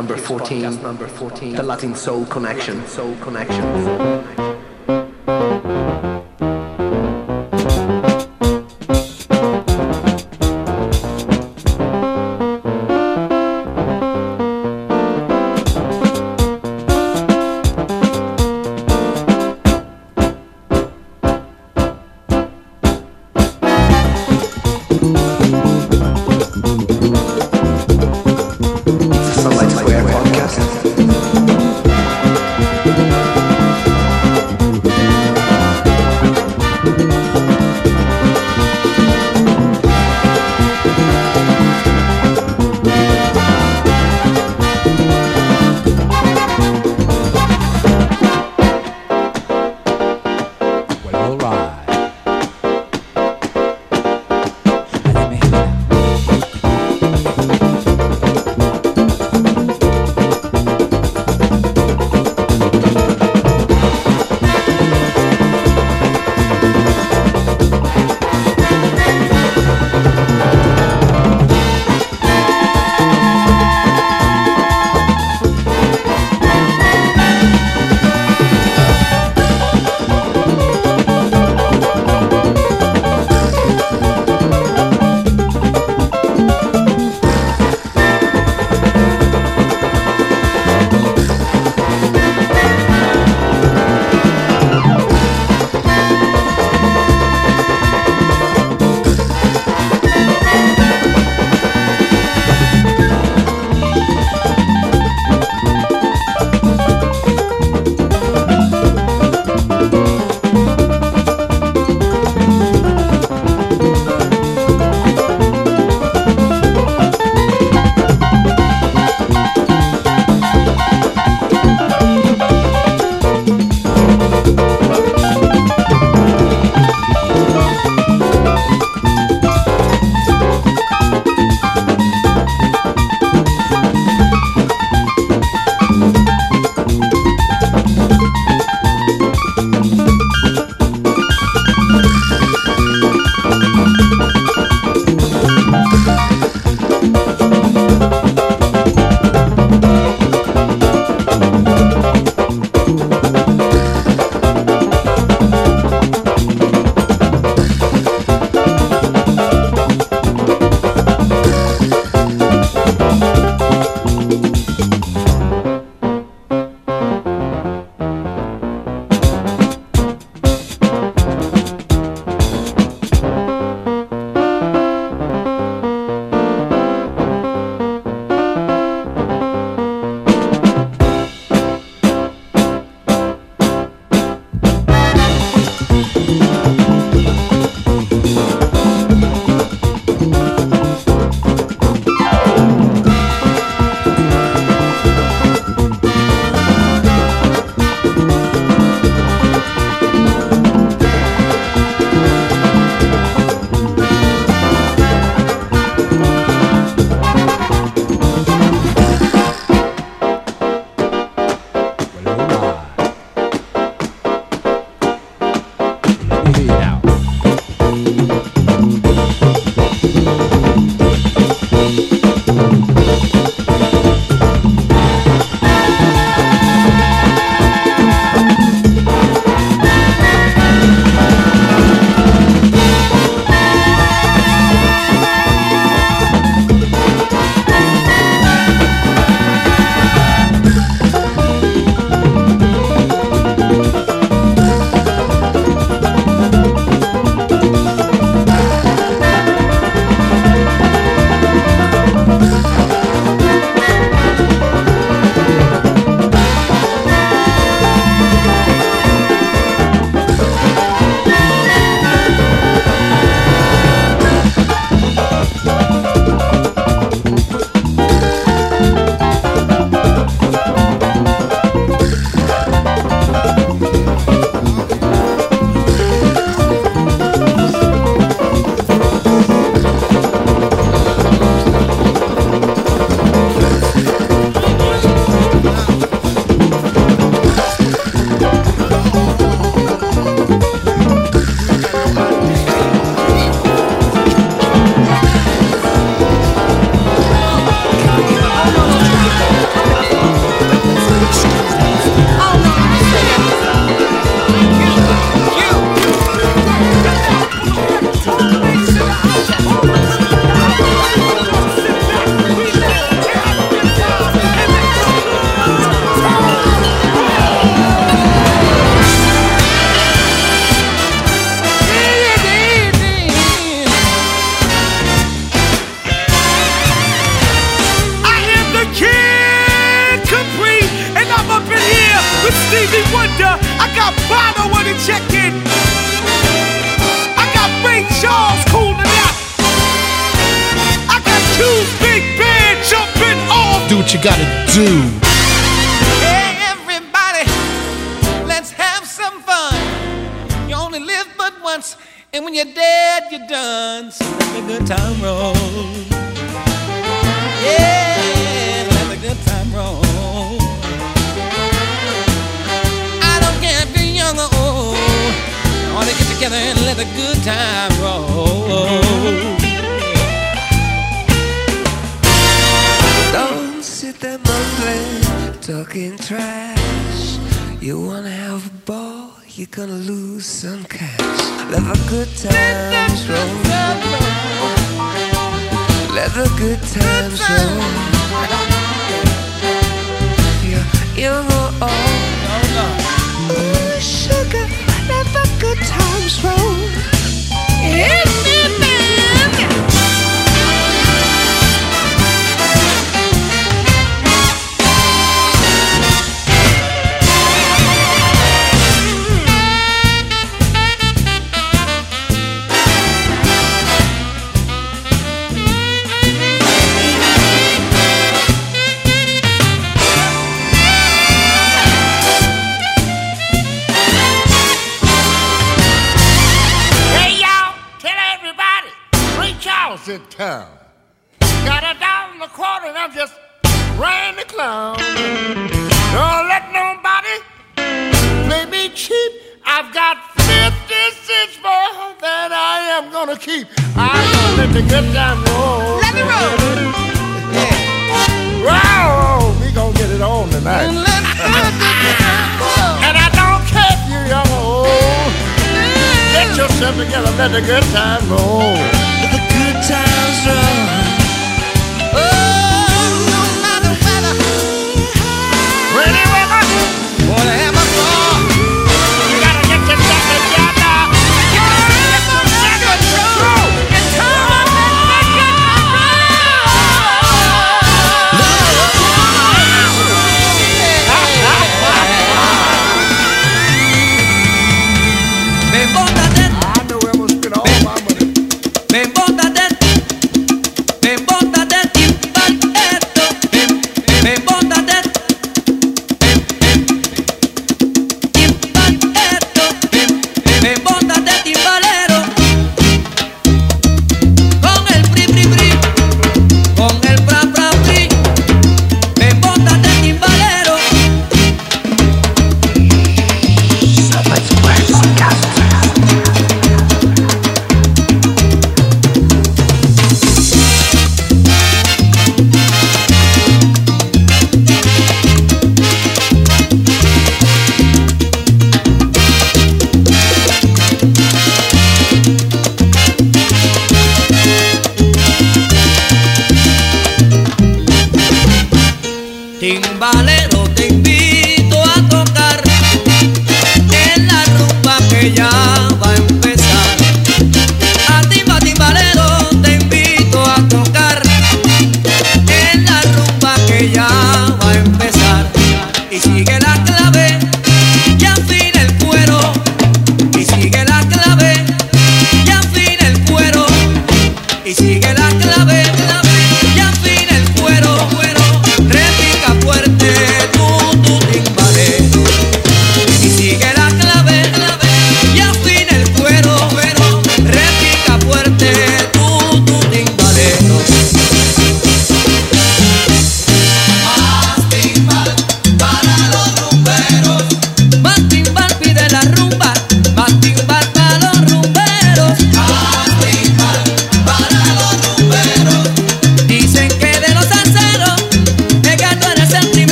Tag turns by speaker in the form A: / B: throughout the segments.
A: number 14, number 14, the Latin Soul Connection, Soul Connection.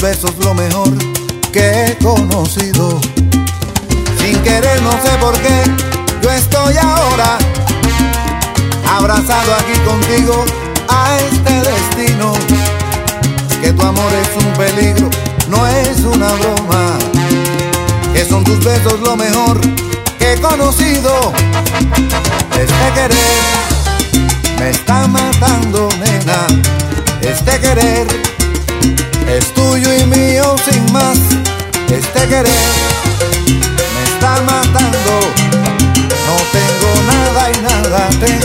B: besos lo mejor que he conocido. Sin querer, no sé por qué, yo estoy ahora abrazado aquí contigo a este destino. Que tu amor es un peligro, no es una broma. Que son tus besos lo mejor que he conocido. Este querer me está matando, nena. Este querer es tuyo y mío sin más. Este querer me está matando. No tengo nada y nada tengo.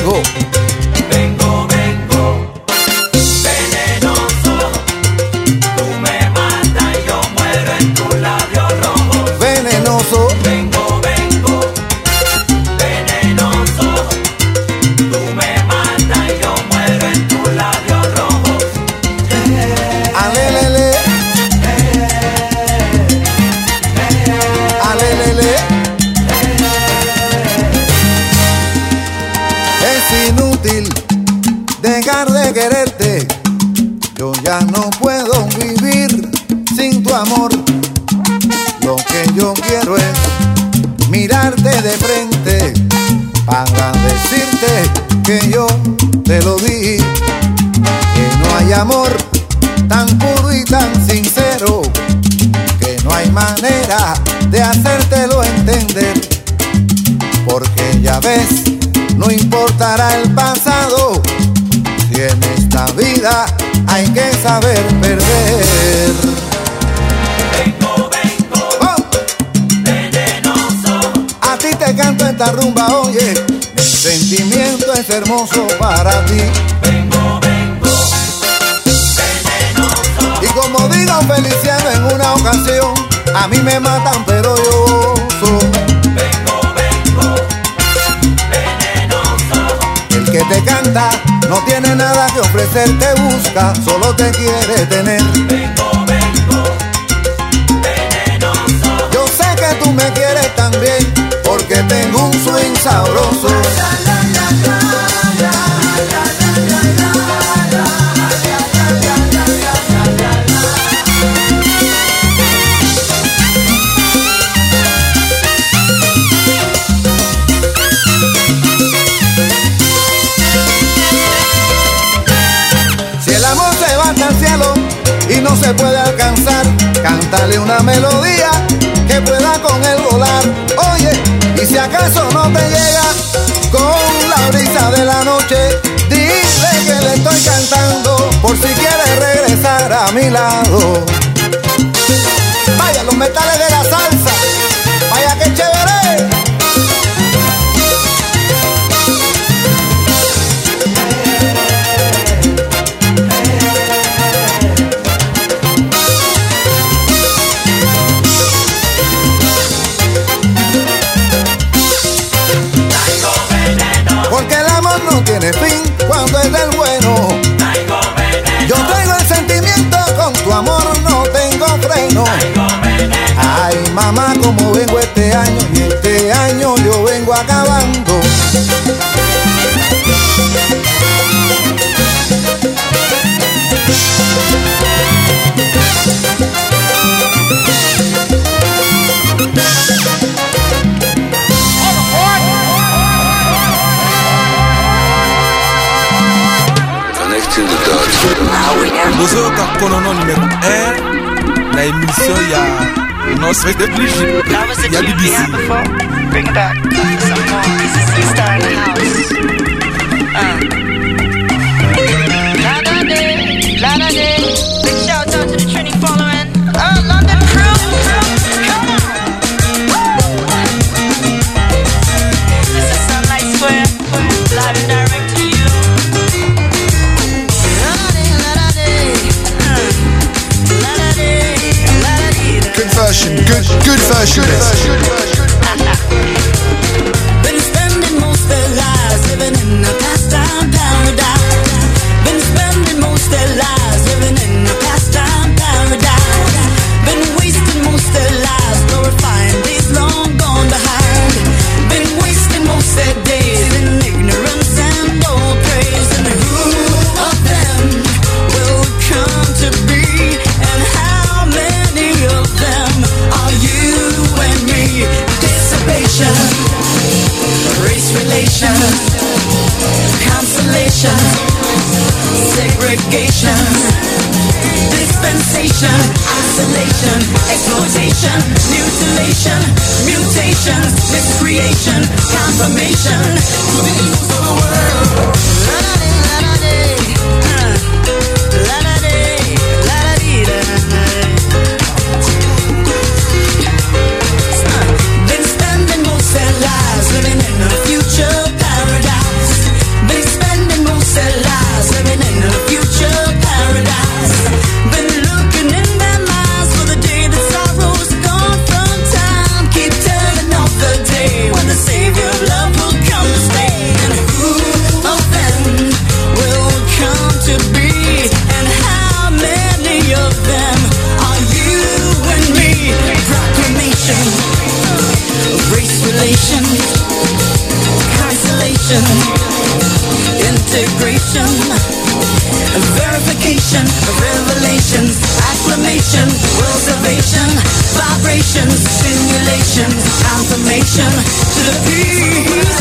B: lado.
C: bozoyoka konono numero 1 na émission ya
D: notre
C: ya bbc
D: Bring back some more. This is the star in the house. Uh. Good, good
B: version.
E: Good version. Segregation, dispensation, isolation, exploitation, mutilation, mutation, miscreation, confirmation to the evils of the world. Simulations, confirmation to the peace.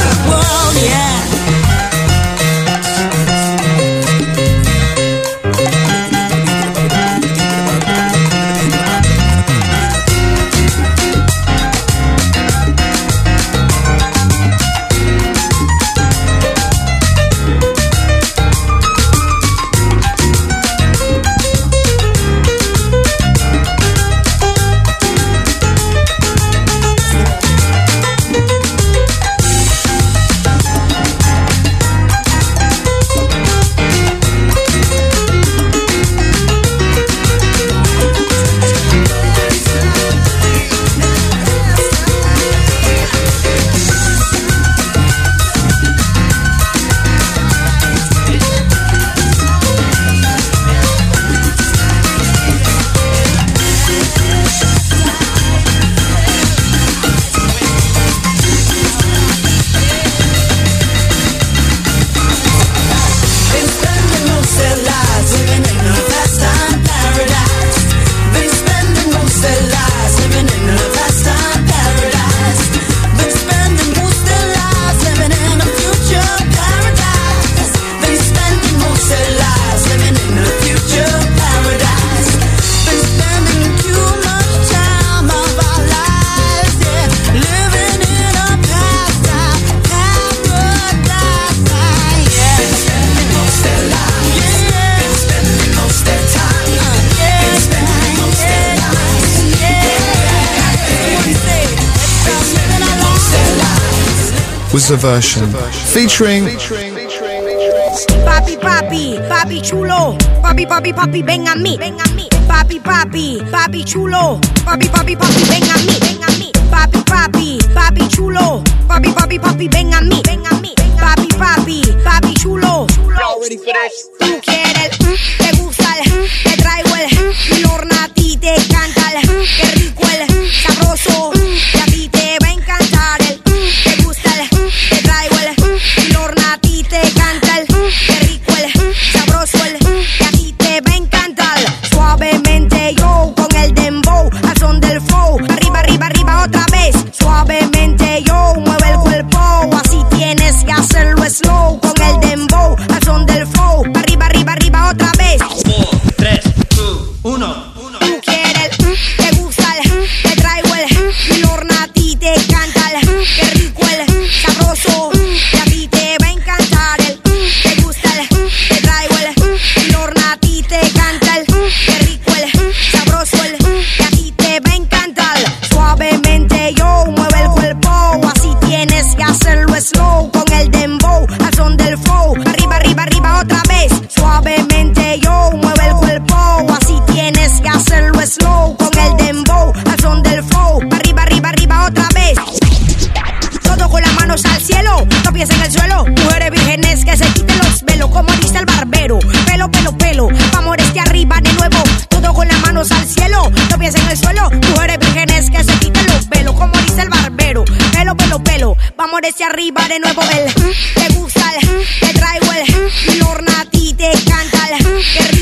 B: Love's version featuring
F: Papi, papi, papi chulo, papi, papi, papi, ven mí, ven mí. Papi, papi, papi chulo, papi, papi, papi, ven mí, ven mí. Papi, papi, papi chulo, papi, papi, papi, ven mí, ven mí. Papi, papi, papi chulo. Tú quieres, te gusta el, te traigo el, mi horno. pies en el suelo. Mujeres vírgenes que se quiten los velos, como dice el barbero. Pelo, pelo, pelo, vamos desde arriba de nuevo. Todo con las manos al cielo, los pies en el suelo. Mujeres vírgenes que se quiten los velos, como dice el barbero. Pelo, pelo, pelo, vamos desde arriba de nuevo. El te gusta el, te traigo el, mi a ti te canta el.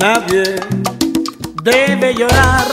G: Nadie debe llorar,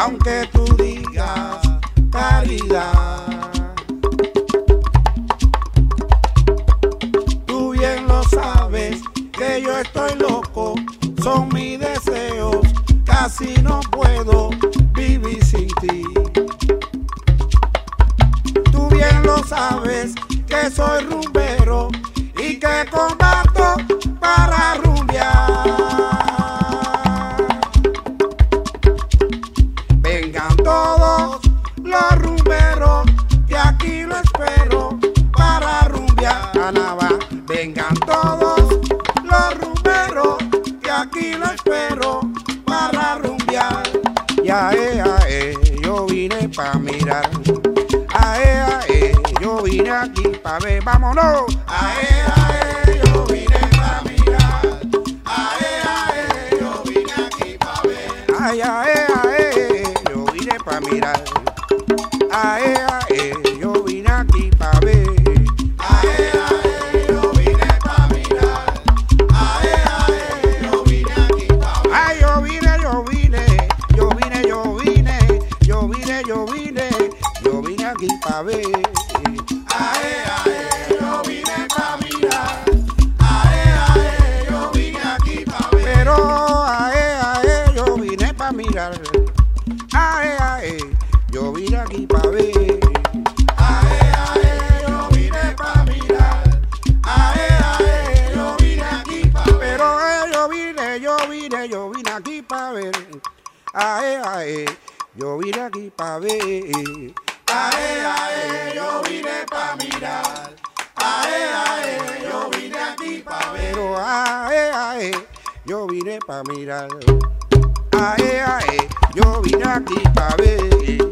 H: aunque tú digas caridad. Tú bien lo sabes que yo estoy loco, son mis deseos, casi no puedo vivir sin ti. Tú bien lo sabes que soy rumbero y que combato para rumbear. A ver, vámonos. yo vine pa' mirar. Ae, ae, yo vine aquí pa' ver.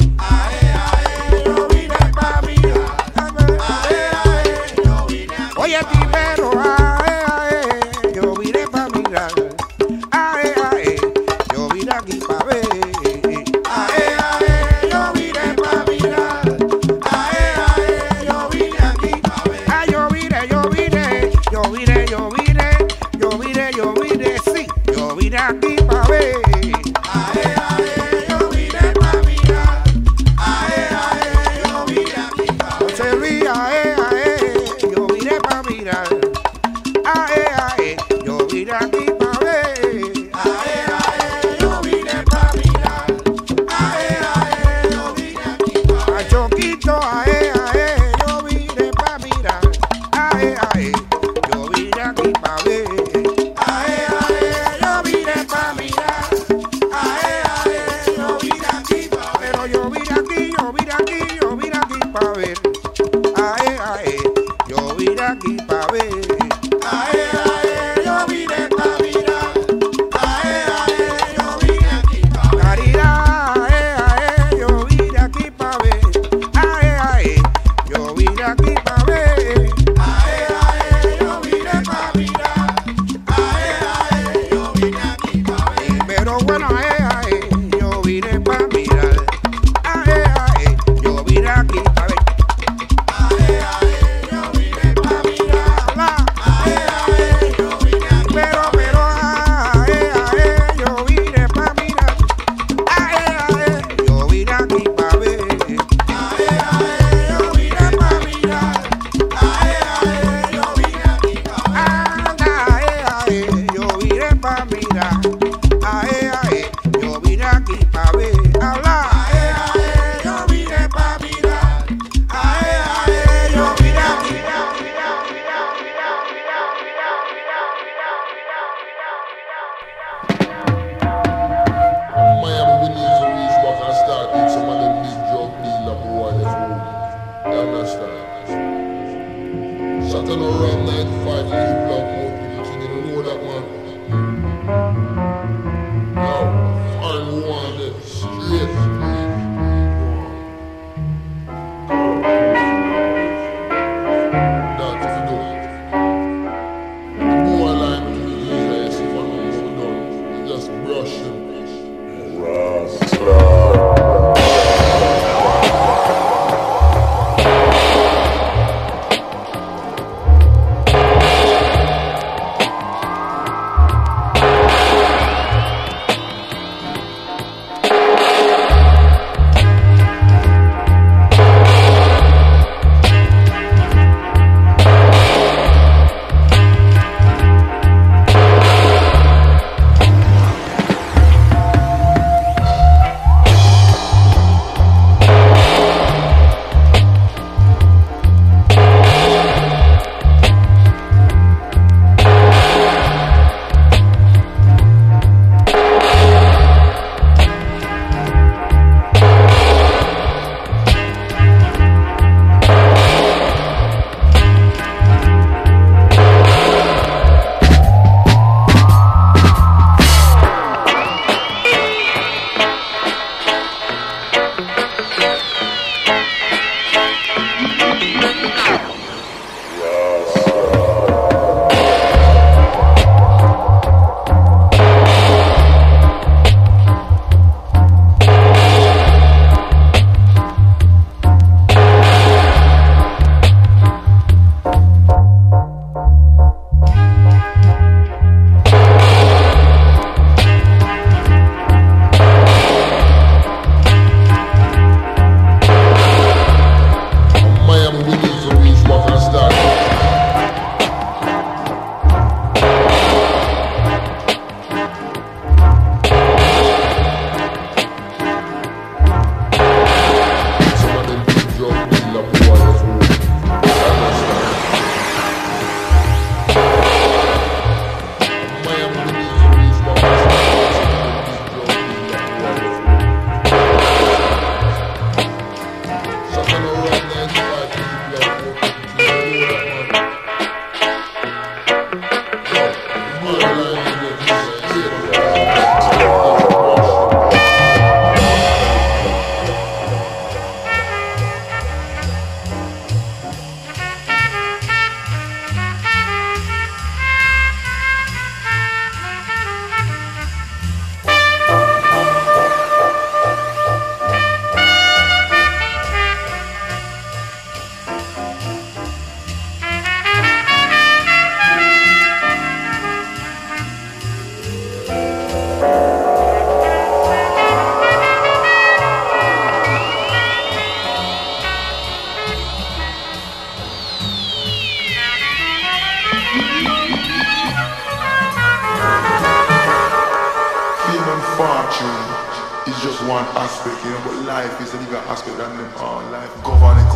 I: one
J: aspect, you know, but life is a bigger aspect than them all. Life governed